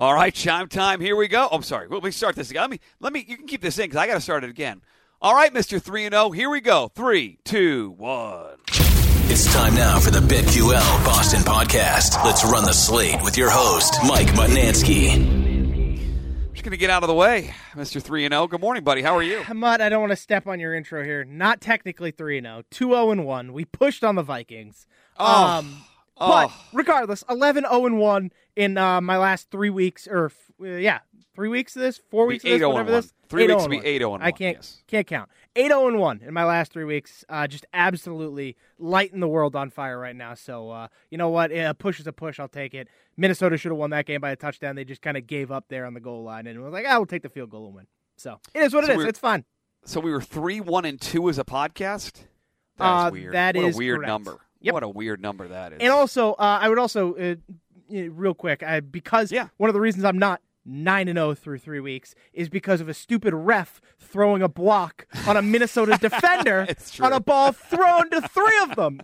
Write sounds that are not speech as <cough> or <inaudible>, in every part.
All right, chime time. Here we go. Oh, I'm sorry. Let me start this again. Let me. Let me. You can keep this in because I got to start it again. All right, Mister Three and Zero. Here we go. Three, two, one. It's time now for the BetQL Boston podcast. Let's run the slate with your host, Mike Mutnansky. I'm just gonna get out of the way, Mister Three and Zero. Good morning, buddy. How are you? <sighs> Mutt, I don't want to step on your intro here. Not technically 3 0. 2 0 and 1. We pushed on the Vikings. Oh. Um, but Oh. regardless, 11 0 and 1 in uh, my last three weeks, or f- uh, yeah, three weeks of this, four weeks of this, 8-0 and whatever this. Three 8-0 weeks would be 1. 8-0 and I can't yes. can't count. 8 0 and 1 in my last three weeks. Uh, just absolutely lighting the world on fire right now. So, uh, you know what? A push is a push. I'll take it. Minnesota should have won that game by a touchdown. They just kind of gave up there on the goal line and was like, I will take the field goal and win. So, it is what So it is. It's fine. So we were three, one, and two as a podcast. That's Uh, weird. that what is a weird correct. number. Yep. What a weird number that is. And also, uh, I would also, uh, real quick, I, because Yeah. one of the reasons I'm not nine and zero through three weeks is because of a stupid ref throwing a block on a Minnesota <laughs> defender on a ball thrown to three of them.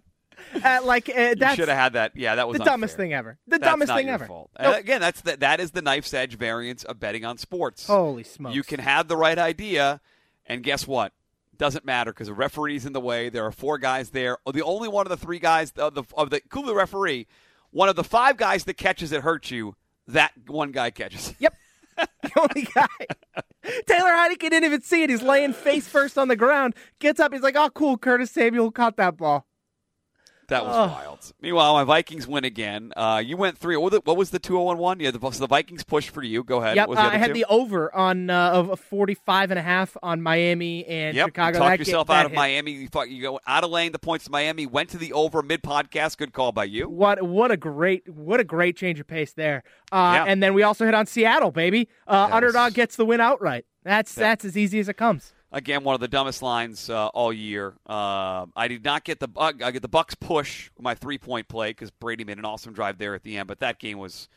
At like uh, you that's should have had that. Yeah, that was the dumbest unfair. thing ever. The That's dumbest thing ever. Nope. Again, that's the, that is the knife's edge variance of betting on sports. Holy smokes! You can have the right idea, and guess what? Doesn't matter because the referee's in the way. There are four guys there. The only one of the three guys of the of the cool the referee, one of the five guys that catches it hurts you. That one guy catches. Yep. the only guy. <laughs> Taylor Heinicke didn't even see it. He's laying face first on the ground. Gets up. He's like, "Oh, cool." Curtis Samuel caught that ball. That was Ugh. wild. Meanwhile, my Vikings win again. Uh, you went three. What was the, what was the two zero one one? Yeah, the, so the Vikings pushed for you. Go ahead. Yep, What was the uh, I had two? the over on uh, of 45 and a half on Miami and Yep, Chicago. you talked yourself out of hit. Miami. You, thought you go out of laying the points to Miami. Went to the over mid podcast. Good call by you. What what a great what a great change of pace there. Uh, Yeah. And then we also hit on Seattle, baby. Uh, underdog gets the win outright. That's That- that's as easy as it comes. Again, one of the dumbest lines uh, all year. Uh, I did not get the Buck- I get the Bucks push my three point play because Brady made an awesome drive there at the end. But that game was.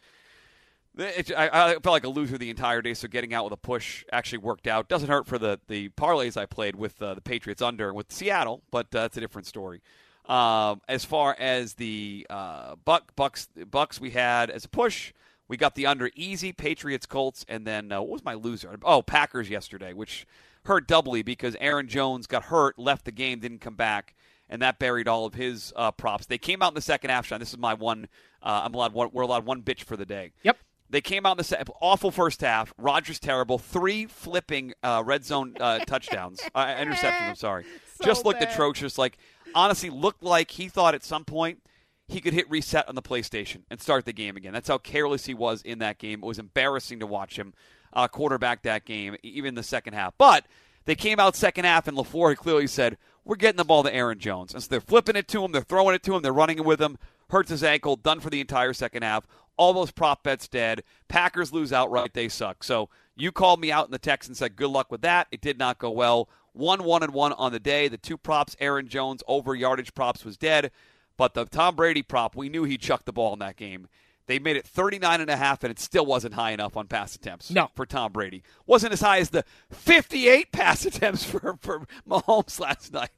It, I, I felt like a loser the entire day, so getting out with a push actually worked out. Doesn't hurt for the, the parlays I played with uh, the Patriots under with Seattle, but uh, that's a different story. Um, as far as the uh, Buck Bucks Bucks we had as a push, we got the under easy Patriots Colts, and then uh, what was my loser? Oh, Packers yesterday, which hurt doubly because Aaron Jones got hurt, left the game, didn't come back, and that buried all of his uh, props. They came out in the second half. Sean, this is my one. Uh, I'm allowed one. We're allowed one bitch for the day. Yep. They came out in the se- awful first half. Rodgers terrible. Three flipping uh, red zone uh, <laughs> touchdowns, uh, interceptions. I'm sorry. <laughs> So Just looked bad. atrocious. Like honestly, looked like he thought at some point he could hit reset on the PlayStation and start the game again. That's how careless he was in that game. It was embarrassing to watch him uh, quarterback that game, even the second half. But they came out second half, and LaFleur clearly said, "We're getting the ball to Aaron Jones." And so they're flipping it to him, they're throwing it to him, they're running it with him. Hurts his ankle, done for the entire second half. All those prop bets dead. Packers lose outright. They suck. So you called me out in the text and said, "Good luck with that." It did not go well. One, one, and one on the day. The two props, Aaron Jones over yardage props, was dead. But the Tom Brady prop, we knew he chucked the ball in that game. They made it 39 and a half, and it still wasn't high enough on pass attempts No. for Tom Brady. Wasn't as high as the 58 <laughs> pass attempts for, for Mahomes last night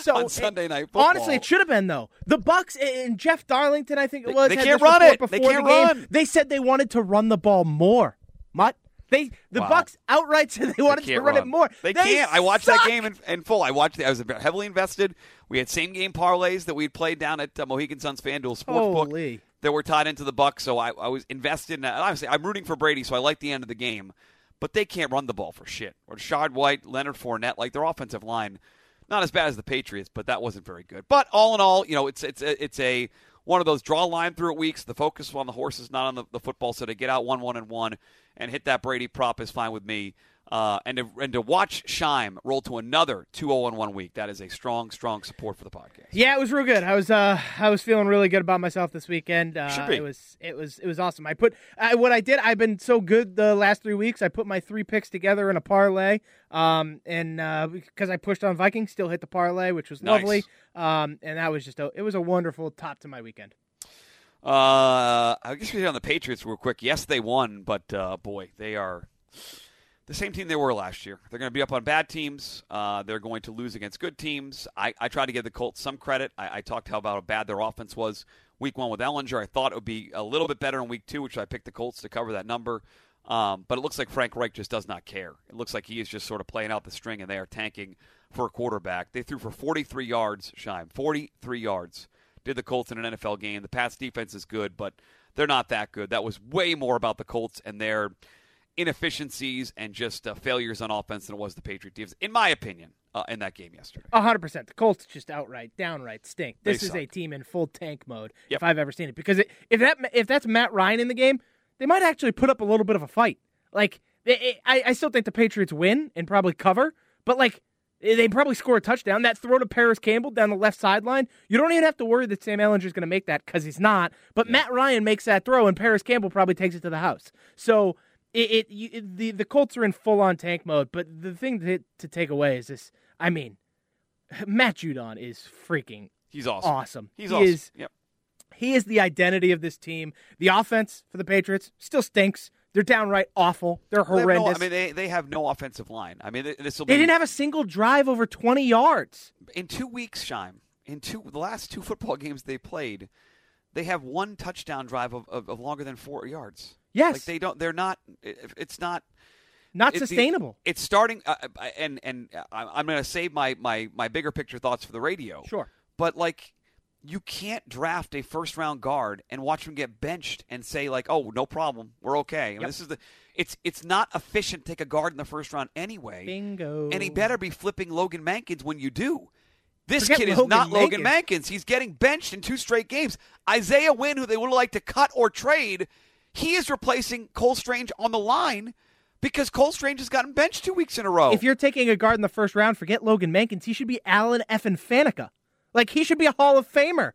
So on it- Sunday Night Football. Honestly, it should have been though. The Bucks and Jeff Darlington, I think it was. they had can't run it. They can't the game. run. They said they wanted to run the ball more. Mutt. They the Wow. Bucks outright <laughs> said they They wanted to can't run, it more. They, can't. I watched that game in, in full. I watched. it. I was heavily invested. We had same game parlays that we had played down at uh, Mohegan Suns FanDuel Sportsbook Holy. That were tied into the Bucks. So I, I was invested. In, obviously, I'm rooting for Brady, so I like the end of the game. But they can't run the ball for shit. Or Rachaad White, Leonard Fournette, like their offensive line, not as bad as the Patriots, but that wasn't very good. But all in all, you know, it's it's it's a one of those draw line through it weeks. The focus on the horses, not on the, the football. So to get out one one and one and hit that Brady prop is fine with me. Uh, and to and to watch Shime roll to another two zero one week, that is a strong strong support for the podcast. Yeah, it was real good. I was uh I was feeling really good about myself this weekend. Uh, Should be. It was it was it was awesome. I put I, what I did. I've been so good the last three weeks. I put my three picks together in a parlay. Um and uh, because I pushed on Vikings, still hit the parlay, which was Nice. lovely. Um and that was just a it was a wonderful top to my weekend. Uh, I guess we hit on the Patriots real quick. Yes, they won, but uh, boy, they are the same team they were last year. They're going to be up on bad teams. Uh, they're going to lose against good teams. I, I tried to give the Colts some credit. I, I talked how about how bad their offense was week one with Ehlinger. I thought it would be a little bit better in week two, which I picked the Colts to cover that number. Um, but it looks like Frank Reich just does not care. It looks like he is just sort of playing out the string, and they are tanking for a quarterback. They threw for 43 yards, Shime. 43 yards did the Colts in an NFL game. The Pats defense is good, but they're not that good. That was way more about the Colts and their inefficiencies and just uh, failures on offense than it was the Patriot defense, in my opinion, uh, in that game yesterday. hundred percent. The Colts just outright, downright stink. This They is a team in full tank mode Yep. if I've ever seen it. Because it, if that if that's Matt Ryan in the game, they might actually put up a little bit of a fight. Like it, it- I, I still think the Patriots win and probably cover, but like they probably score a touchdown. That throw to Parris Campbell down the left sideline, you don't even have to worry that Sam Ehlinger is going to make that because he's not. But Matt Ryan makes that throw, and Parris Campbell probably takes it to the house. So it, it, you, it the the Colts are in full on tank mode. But the thing to to take away is this. I mean, Matt Judon is freaking He's awesome. awesome. He's he awesome. is Yep. he is the identity of this team. The offense for the Patriots still stinks. They're downright awful. They're They have no- horrendous. I mean, they, they have no offensive line. I mean, this will they didn't have a single drive over 20 yards. in two weeks, Shime. In two, the last two football <laughs> games they played, they have one touchdown drive of, of, of longer than four yards. Yes. like they don't. They're not. It's not. Not it- the- sustainable. it's starting, uh, uh, and and I- I'm going to save my, my my bigger picture thoughts for the radio. Sure. but like. You can't draft a first round guard and watch him get benched and say like, "Oh, no problem, we're okay." I mean, Yep. this is the, it's it's not efficient to take a guard in the first round anyway. Bingo. And he better be flipping Logan Mankins when you do. This Forget kid is Logan not Logan Mankins. Mankins. He's getting benched in two straight games. Isaiah Wynn, who they would like to cut or trade, he is replacing Cole Strange on the line because Cole Strange has gotten benched two weeks in a row. If you're taking a guard in the first round, forget Logan Mankins. He should be Alan effing Faneca. Like he should be a Hall of Famer.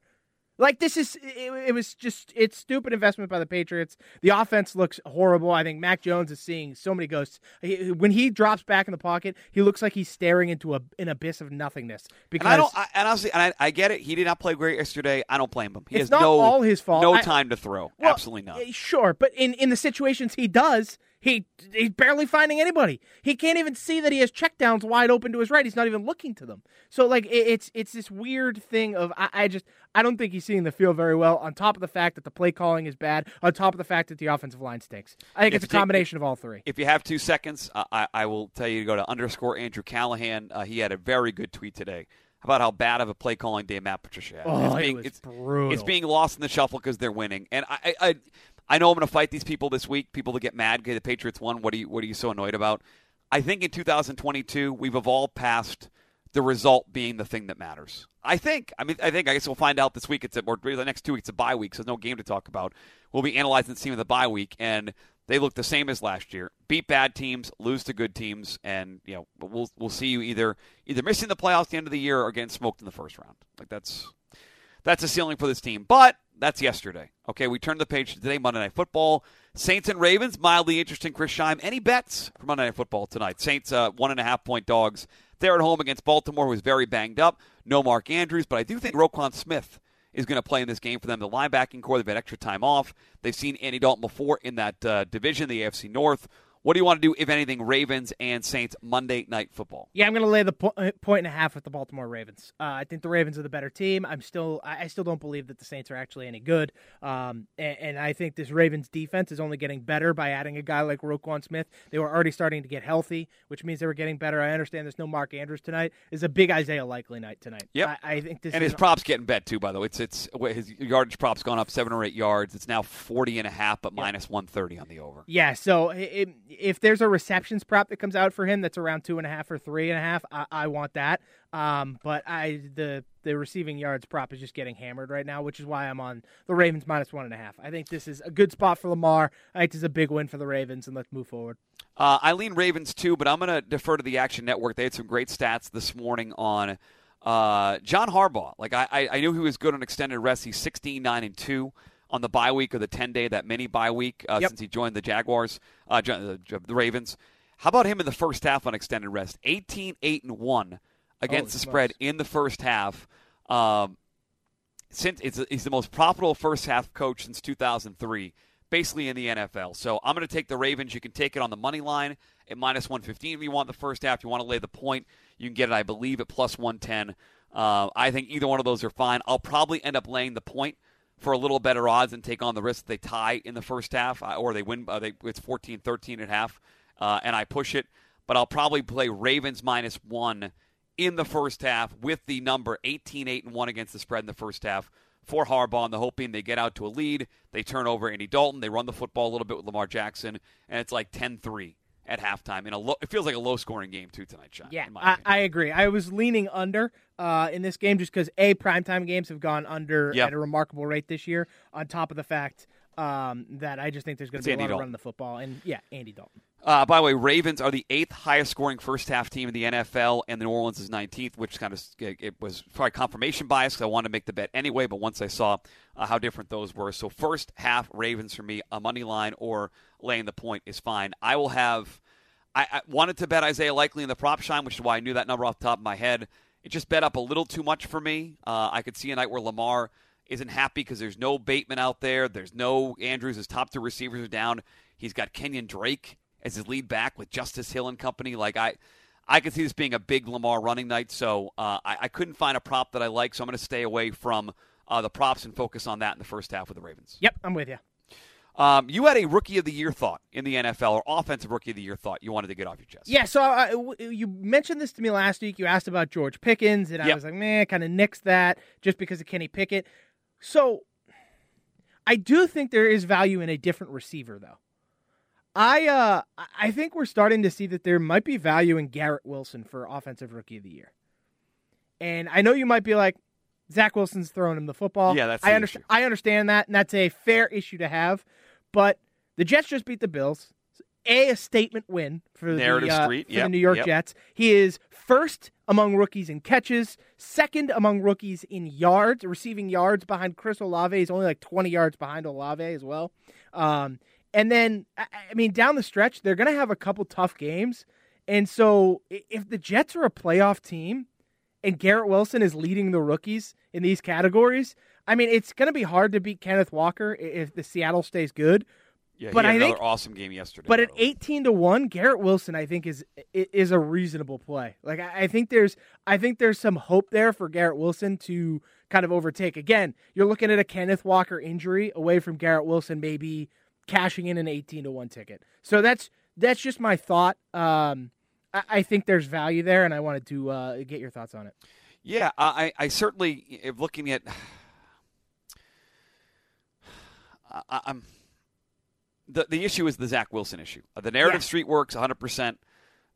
Like this is it, it was just it's stupid investment by the Patriots. The offense looks horrible. I think Mac Jones is seeing so many ghosts. He- when he drops back in the pocket, he looks like he's staring into a an abyss of nothingness. Because and I don't, I, and honestly, and I, I get it. He did not play great yesterday. I don't blame him. He It's has not no, all his fault. No I- time to throw. Well, Absolutely not. eh, Sure, but in, in the situations he does, he he's barely finding anybody. He can't even see that he has checkdowns wide open to his right. He's not even looking to them. So like it, it's it's this weird thing of I, I just I don't think he's seeing the field very well. On top of the fact that the play calling is bad, on top of the fact that the offensive line stinks. I think If it's a you take- combination of all three. If you have two seconds, uh, I, I will tell you to go to underscore Andrew Callahan. Uh, he had a very good tweet today about how bad of a play calling day Matt Patricia had. Oh, it's it being, was it's, brutal. It's being lost in the shuffle because they're winning. And I, I, I, know I'm going to fight these people this week. People that get mad because the Patriots won. What are you What are you so annoyed about? I think in 2022 we've evolved past the result being the thing that matters. I think. I mean, I think. I guess we'll find out this week. It's a, or the next two weeks. It's a bye week, so there's no game to talk about. We'll be analyzing the team of the bye week, and they look the same as last year. Beat bad teams, lose to good teams, and you know we'll we'll see you either either missing the playoffs at the end of the year or getting smoked in the first round. Like that's that's a ceiling for this team. But that's yesterday. Okay, we turn the page to today, Monday Night Football. Saints and Ravens, mildly interesting. Chris Shime, any bets for Monday Night Football tonight? Saints, uh, one and a half point dogs. They're at home against Baltimore, who is very banged up. No Mark Andrews, but I do think Roquan Smith is going to play in this game for them. The linebacking corps, they've had extra time off. They've seen Andy Dalton before in that uh, division, the AFC North. What do you want to do, if anything, Ravens and Saints Monday Night Football? Yeah, I'm going to lay the po- uh, point and a half with the Baltimore Ravens. Uh, I think the Ravens are the better team. I'm still, I still don't believe that the Saints are actually any good. Um, and, and I think this Ravens defense is only getting better by adding a guy like Roquan Smith. They were already starting to get healthy, which means they were getting better. I understand there's no Mark Andrews tonight. It's a big Isaiah Likely night tonight. Yep. I, I think this And is his props getting bet too, by the way. It's it's his yardage props gone up seven or eight yards. It's now 40 and a half, but minus 130 on the over. Yeah, so i i if there's a receptions prop that comes out for him that's around two and a half or three and a half, I, I want that. Um, but I the the receiving yards prop is just getting hammered right now, which is why I'm on the Ravens minus one and a half. I think this is a good spot for Lamar. I think this is a big win for the Ravens, and let's move forward. Uh, I lean Ravens too, but I'm going to defer to the Action Network. They had some great stats this morning on uh, John Harbaugh. Like I, I, knew he was good on extended rest. He's 16, 9, and two on the bye week or the 10 day that mini bye week uh, Yep. since he joined the Jaguars, uh, the, the Ravens. How about him in the first half on extended rest? 18, 8, and one against Holy the spread smokes. in the first half. Um, since it's he's the most profitable first half coach since 2003. basically in the NFL. So I'm going to take the Ravens. You can take it on the money line at minus 115 if you want the first half. If you want to lay the point, you can get it, I believe, at plus 110. Uh, I think either one of those are fine. I'll probably end up laying the point for a little better odds and take on the risk they tie in the first half uh, or they win. Uh, they, it's 14 13 at half, uh, and I push it. But I'll probably play Ravens minus one in the first half with the number 18 8 and 1 against the spread in the first half for Harbaugh and the hoping they get out to a lead. They turn over Andy Dalton. They run the football a little bit with Lamar Jackson, and it's like 10 3 at halftime. In a low, it feels like a low scoring game too tonight, Sean. Yeah, I, I, agree. I was leaning under uh, in this game just because a primetime games have gone under yep. at a remarkable rate this year. On top of the fact um, that I just think there's going to be Andy a lot Dalton. of running the football, and yeah, Andy Dalton. Uh, by the way, Ravens are the eighth highest scoring first half team in the NFL, and the New Orleans is 19th, which kind of it was probably confirmation bias because I wanted to make the bet anyway. But once I saw uh, how different those were, so first half Ravens for me, a money line or laying the point is fine. I will have. I, I wanted to bet Isaiah Likely in the prop shine, which is why I knew that number off the top of my head. It just bet up a little too much for me. Uh, I could see a night where Lamar isn't happy because there's no Bateman out there. There's no Andrews. His top two receivers are down. He's got Kenyan Drake as his lead back with Justice Hill and company. Like I, I could see this being a big Lamar running night. So uh, I, I, couldn't find a prop that I like. So I'm going to stay away from uh, the props and focus on that in the first half with the Ravens. Yep, I'm with you. Um, you had a rookie of the year thought in the NFL or offensive rookie of the year thought you wanted to get off your chest. Yeah, so uh, you mentioned this to me last week. You asked about George Pickens, and yep. I was like, man, kind of nixed that just because of Kenny Pickett. So I do think there is value in a different receiver, though. I uh I think we're starting to see that there might be value in Garrett Wilson for offensive rookie of the year. And I know you might be like, Zach Wilson's throwing him the football. Yeah, that's I understand. I understand that, and that's a fair issue to have. But the Jets just beat the Bills. A, a statement win for, the, uh, for yep, the New York yep. Jets. He is first among rookies in catches, second among rookies in yards, receiving yards behind Chris Olave. He's only like 20 yards behind Olave as well. Um, and then, I mean, down the stretch, they're going to have a couple tough games. And so, if the Jets are a playoff team and Garrett Wilson is leading the rookies in these categories, I mean, it's going to be hard to beat Kenneth Walker if the Seattle stays good. Yeah, but I think awesome game yesterday. But at eighteen to one, Garrett Wilson, I think is is a reasonable play. Like I think there's I think there's some hope there for Garrett Wilson to kind of overtake. Again, you're looking at a Kenneth Walker injury away from Garrett Wilson, maybe cashing in an 18 to 1 ticket. So that's that's just my thought. Um, I, I, think there's value there, and I wanted to uh, get your thoughts on it. Yeah, I, I certainly am looking at. <sighs> I, am the the issue is the Zach Wilson issue. The narrative yeah. street works 100. percent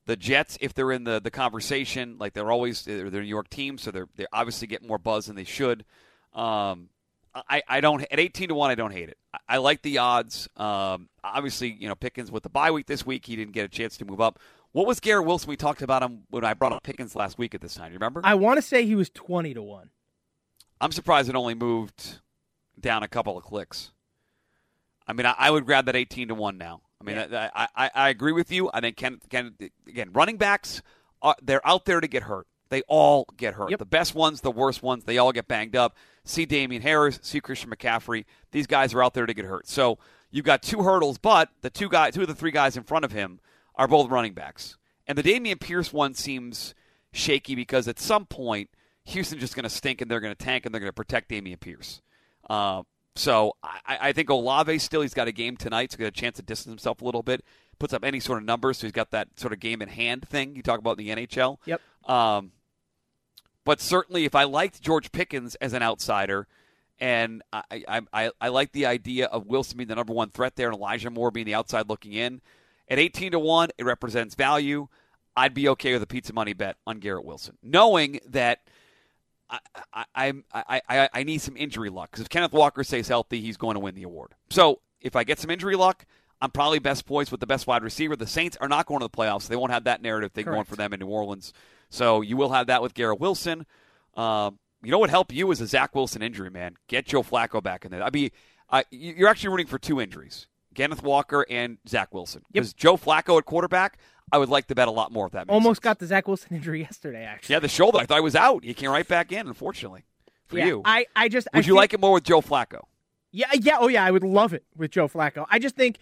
The Jets, if they're in the, the conversation, like they're always they're, they're New York team, so they're they obviously get more buzz than they should. Um, I, I don't at eighteen to one. I don't hate it. I, I like the odds. Um, obviously, you know Pickens with the bye week this week, he didn't get a chance to move up. What was Garrett Wilson? We talked about him when I brought up Pickens last week at this time. You remember? I want to say he was twenty to one. I'm surprised it only moved down a couple of clicks. I mean, I, I would grab that eighteen to one now. I mean, yeah. I, I, I agree with you. I think Ken, Ken again, running backs are they're out there to get hurt. They all get hurt. Yep. The best ones, the worst ones, they all get banged up. See Damien Harris, see Christian McCaffrey. These guys are out there to get hurt. So you've got two hurdles, but the two guys, two of the three guys in front of him are both running backs. And the Dameon Pierce one seems shaky because at some point Houston's just going to stink and they're going to tank and they're going to protect Dameon Pierce. Uh, so I, I, think Olave still he's got a game tonight, so he's got a chance to distance himself a little bit. Puts up any sort of numbers, so he's got that sort of game in hand thing you talk about in the NHL. Yep. Um, but certainly, if I liked George Pickens as an outsider, and I, I, I, I like the idea of Wilson being the number one threat there and Elijah Moore being the outside looking in, at 18 to 1, it represents value. I'd be okay with a pizza money bet on Garrett Wilson, knowing that I, I, I, I, I need some injury luck. Because if Kenneth Walker stays healthy, he's going to win the award. So if I get some injury luck, I'm probably best poised with the best wide receiver. The Saints are not going to the playoffs. So they won't have that narrative thing Correct. going for them in New Orleans. So you will have that with Garrett Wilson. Um, you know what help you is a Zach Wilson injury, man. Get Joe Flacco back in there. I mean, uh, you're actually rooting for two injuries: Kenneth Walker and Zach Wilson. Because yep. Joe Flacco at quarterback, I would like to bet a lot more if that. Almost sense. got the Zach Wilson <laughs> injury yesterday. Actually, yeah, the shoulder. I thought he was out. He came right back in. Unfortunately for yeah, you, I, I just would I you like it more with Joe Flacco? Yeah, yeah, oh yeah, I would love it with Joe Flacco. I just think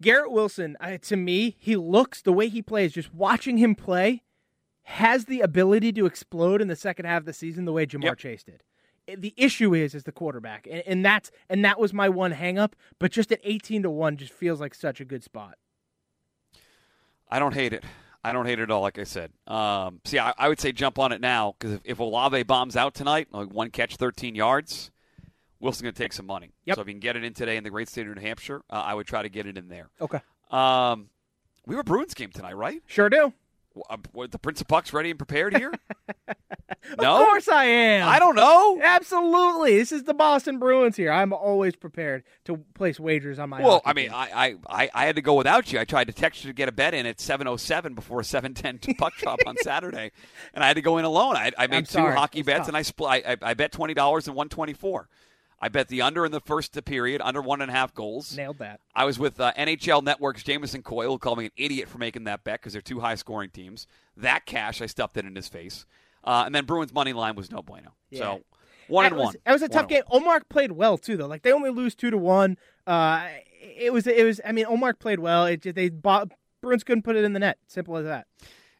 Garrett Wilson, uh, to me, he looks the way he plays. Just watching him play, has the ability to explode in the second half of the season the way Ja'Marr Yep. Chase did. Uh, The issue is is the quarterback, and, and that's and that was my one hangup. But just at eighteen to one, just feels like such a good spot. I don't hate it. I don't hate it at all. Like I said, um, see, I, I would say jump on it now because if, if Olave bombs out tonight, like one catch, thirteen yards, Wilson's going to take some money. Yep. So if you can get it in today in the great state of New Hampshire, uh, I would try to get it in there. Okay, Um, we were Bruins game tonight, right? sure do. Uh, were the Prince of Pucks ready and prepared here? <laughs> no, Of course I am. I don't know. Absolutely, this is the Boston Bruins here. I'm always prepared to place wagers on my. Well, I mean. I, I, I, had to go without you. I tried to text you to get a bet in at 7.07 before a 7.10 puck <laughs> drop on Saturday, and I had to go in alone. I, I made two hockey It's bets, tough. and I, split, I, I, I bet $20 and 124 I bet the under in the first period, under one and a half goals. nailed that. I was with uh, NHL Network's Jamison Coyle, who called me an idiot for making that bet because they're two high scoring teams. That cash, I stuffed it in his face. Uh, and then Bruins' money line was no bueno. Yeah. So one That and was, one. That was a One tough game. Ullmark played well too, though. Like they only lose two to one. Uh, it was. It was. I mean, Ullmark played well. It just they bought, Bruins couldn't put it in the net. Simple as that.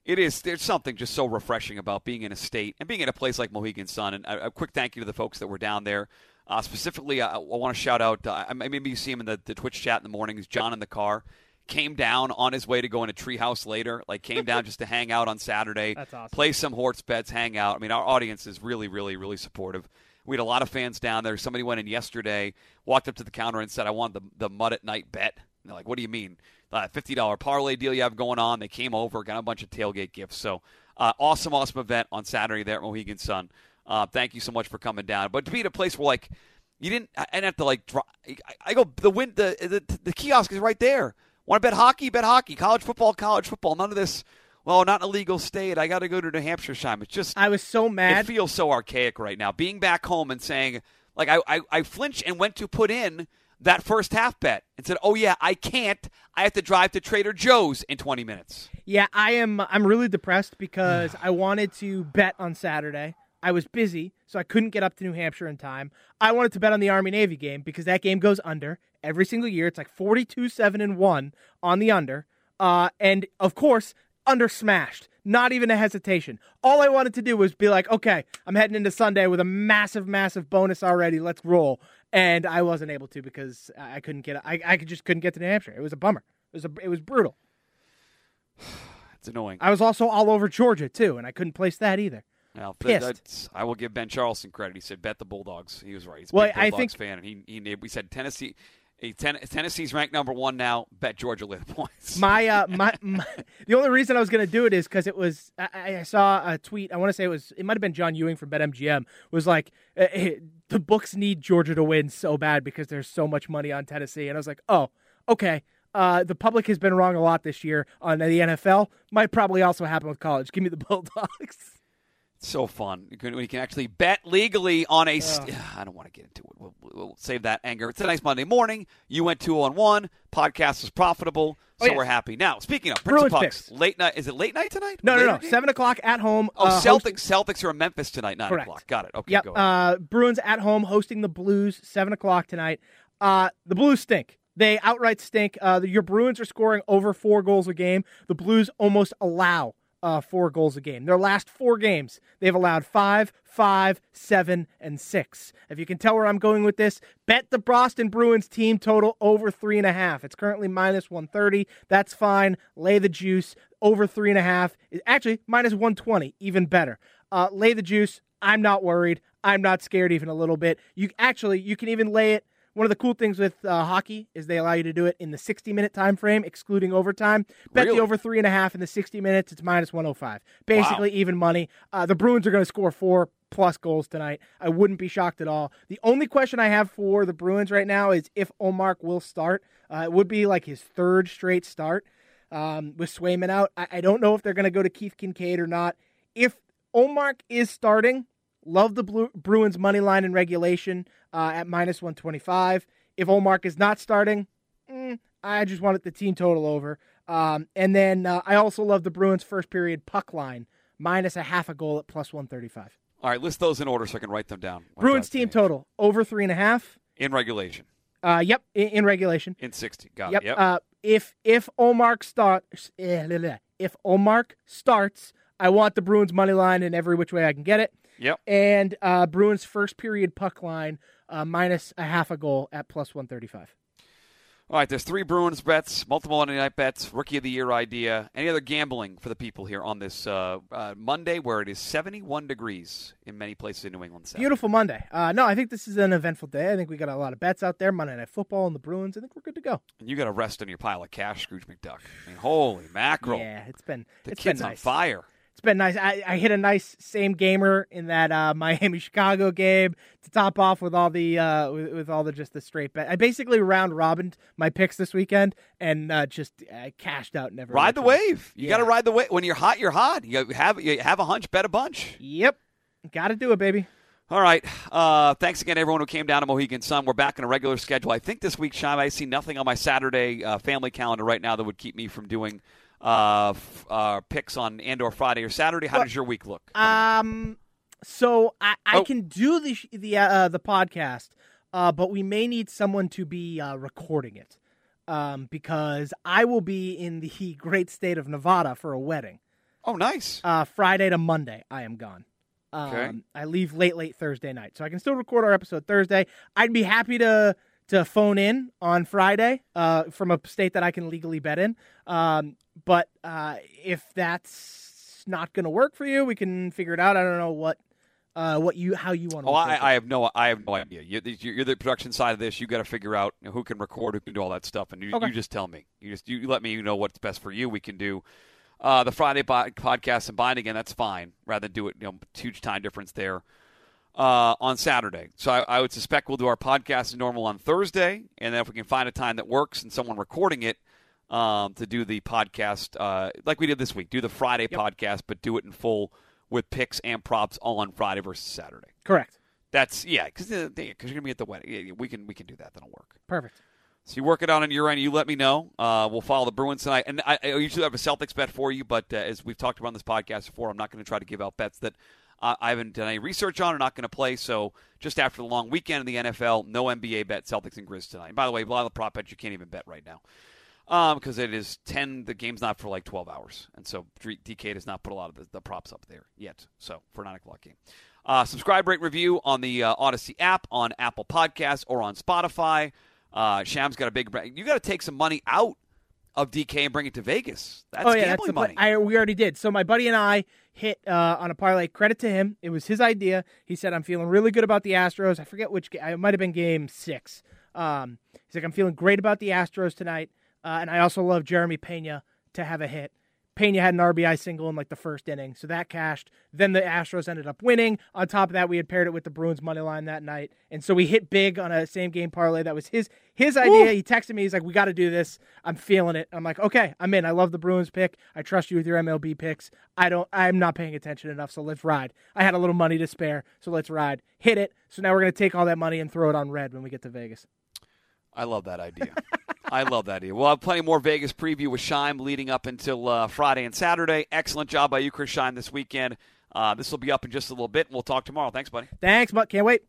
It is. There's something just so refreshing about being in a state and being in a place like Mohegan Sun. And a, a quick thank you to the folks that were down there. Uh, specifically, I, I want to shout out. Uh, I- maybe you see him in the, the Twitch chat in the mornings. John in the car came down on his way to go into Treehouse later. Like came down just to hang out on Saturday. That's awesome. Play some horse bets, hang out. I mean, our audience is really, really, really supportive. We had a lot of fans down there. Somebody went in yesterday, walked up to the counter and said, "I want the the mud at night bet." And they're like, "What do you mean? Uh, Fifty dollar parlay deal you have going on?" They came over, got a bunch of tailgate gifts. So uh, awesome, awesome event on Saturday there at Mohegan Sun. Uh, thank you so much for coming down. But to be at a place where like you didn't, I didn't have to like. Dri- I, go the wind. the, the the kiosk is right there. Want to bet hockey? Bet hockey. College football? College football. None of this. Well, not a legal state. I got to go to New Hampshire time. It's just I was so mad. it feels so archaic right now. Being back home and saying, like, I, I, I flinched and went to put in that first half bet and said, oh, yeah, I can't. I have to drive to Trader Joe's in 20 minutes. Yeah, I am. I'm really depressed because I wanted to bet on Saturday. I was busy, so I couldn't get up to New Hampshire in time. I wanted to bet on the Army Navy game because that game goes under every single year. It's like 42 7 and 1 on the under. Uh, and of course, under smashed. Not even a hesitation. All I wanted to do was be like, okay, I'm heading into Sunday with a massive, massive bonus already. Let's roll. And I wasn't able to because I couldn't get. I, I just couldn't get to New Hampshire. It was a bummer. It was a, it was brutal. <sighs> It's annoying. I was also all over Georgia too, and I couldn't place that either. Well, pissed. I will give Ben Charleston credit. He said, bet the Bulldogs. He was right. He's a Well, I Bulldogs think- fan. And he, he, we said Tennessee. Ten, Tennessee's ranked number one now. Bet Georgia lay the <laughs> points. My, uh, my, my the only reason I was going to do it is because it was I, I saw a tweet. I want to say it was it might have been John Ewing from BetMGM was like eh, eh, the books need Georgia to win so bad because there's so much money on Tennessee, and I was like, oh, okay. Uh, the public has been wrong a lot this year on the NFL. Might probably also happen with college. Give me the <laughs> Bulldogs. So fun You can- when you can actually bet legally on a. St- I don't want to get into it. We'll, we'll save that anger. It's a nice Monday morning. You went two on one. Podcast was profitable, so Oh, we're happy. Now, speaking of Prince Bruins of Pucks, picks. late night. Is it late night tonight? No, no, Later no. game? Seven o'clock at home. Oh, uh, Celtics. host- Celtics are in Memphis tonight. Nine Correct. o'clock. Got it. Okay. Yep. Go. Uh, Bruins at home hosting the Blues, seven o'clock tonight. Uh, the Blues stink. They outright stink. Uh, your Bruins are scoring over four goals a game. The Blues almost allow uh, four goals a game. Their last four games, they've allowed five, five, seven, and six. If you can tell where I'm going with this, bet the Boston Bruins team total over three and a half. It's currently minus 130. That's fine. Lay the juice. Over three and a half. is Actually, minus 120. Even better. Uh, lay the juice. I'm not worried. I'm not scared even a little bit. You actually, you can even lay it. One of the cool things with uh, hockey is they allow you to do it in the 60 minute time frame, excluding overtime. Bet Really? the over three and a half in the 60 minutes. It's minus 105. Basically, even money. Uh, the Bruins are going to score four plus goals tonight. I wouldn't be shocked at all. The only question I have for the Bruins right now is if Ullmark will start. Uh, it would be like his third straight start um, with Swayman out. I, I don't know if they're going to go to Keith Kinkaid or not. If Ullmark is starting, love the Blue, Bruins money line in regulation uh, at minus 125. If Ullmark is not starting, mm, I just wanted the team total over. Um, and then uh, I also love the Bruins first period puck line minus a half a goal at plus 135. All right. List those in order so I can write them down. Bruins team total over three and a half in regulation. Uh, yep, in, in regulation. In 60. Got Yep. it. Yep. Uh, if if Ullmark starts, if Ullmark starts, I want the Bruins money line in every which way I can get it. yep. And uh, Bruins first period puck line uh, minus a half a goal at plus one thirty five. All right, there's three Bruins bets, multiple Monday night bets, rookie of the year idea. Any other gambling for the people here on this uh, uh, Monday where it is 71 degrees in many places in New England? Saturday? Beautiful Monday. Uh, no, I think this is an eventful day. I think we got a lot of bets out there. Monday Night Football and the Bruins. I think we're good to go. And you got to rest on your pile of cash, Scrooge McDuck. I mean, holy mackerel. Yeah, it's been The it's kid's been on fire. It's been nice. I, I hit a nice same gamer in that uh, <laughs> Miami Chicago game to top off with all the uh, with, with all the just the straight bet. I basically round robined my picks this weekend and uh, just uh, cashed out. Never Ride the wave. You got to ride the wave. When you're hot, you're hot. You have you have a hunch, bet a bunch. Yep, got to do it, baby. All right. Uh, thanks again, everyone who came down to Mohegan Sun. We're back in a regular schedule. I think this week, Shime, I see nothing on my Saturday uh, family calendar right now that would keep me from doing uh, f- uh, picks on and or Friday or Saturday. How Well, does your week look? Um, so I, I Oh. can do the the uh, the podcast, uh, but we may need someone to be uh, recording it, um, because I will be in the <laughs> great state of Nevada for a wedding. oh, nice. Uh, Friday to Monday, I am gone. Um, Okay. I leave late, late Thursday night, so I can still record our episode Thursday. I'd be happy to to phone in on Friday uh, from a state that I can legally bet in. Um, but uh, if that's not going to work for you, we can figure it out. I don't know what uh, what you how you want to. Oh, I, I have no, I have no idea. You're the, you're the production side of this. You got to figure out who can record, who can do all that stuff, and you, Okay. you just tell me. You just you let me know what's best for you. We can do uh, the Friday po- podcast and bind again. That's fine. Rather than do it, you know, huge time difference there uh, on Saturday. So I, I would suspect we'll do our podcast as normal on Thursday, and then if we can find a time that works and someone recording it. Um, to do the podcast uh, like we did this week, do the Friday podcast, but do it in full with picks and props all on Friday versus Saturday. correct. That's yeah, because because you're gonna be at the wedding. Yeah, we can we can do that. That'll work. Perfect. So you work it out on your end. You let me know. Uh, we'll follow the Bruins tonight, and I, I usually have a Celtics bet for you. But uh, as we've talked about on this podcast before, I'm not going to try to give out bets that uh, I haven't done any research on or not going to play. So just after the long weekend in the NFL, no NBA bet Celtics and Grizz tonight. And by the way, a lot of the prop bets you can't even bet right now because it is 10 the game's not for like 12 hours and so dk does not put a lot of the, the props up there yet so for 9 o'clock game uh, subscribe rate review on the uh, Audacy app on apple podcasts or on spotify uh, sham's got a big you got to take some money out of dk and bring it to vegas that's oh yeah, that's gambling the money. I, we already did. So my buddy and I hit uh, on a parlay. Credit to him. It was his idea. He said, "I'm feeling really good about the Astros." I forget which. Ga- it might have been Game Six. Um, he's like, "I'm feeling great about the Astros tonight," uh, and I also love Jeremy Pena to have a hit. Pena had an RBI single in like the first inning, so that cashed. Then the Astros ended up winning. On top of that, we had paired it with the Bruins money line that night, and so we hit big on a same game parlay. That was his his idea. He texted me. He's like, "We got to do this. I'm feeling it." I'm like, "Okay, I'm in. I love the Bruins pick. I trust you with your MLB picks. I don't. I'm not paying attention enough, so let's ride. I had a little money to spare, so let's ride. Hit it. So now we're gonna take all that money and throw it on red when we get to Vegas. I love that idea. <laughs> I love that idea. We'll have plenty more Vegas preview with Shime leading up until uh, Friday and Saturday. Excellent job by you, Chris Shime, this weekend. Uh, this will be up in just a little bit, and we'll talk tomorrow. Thanks, buddy. Thanks, but can't wait."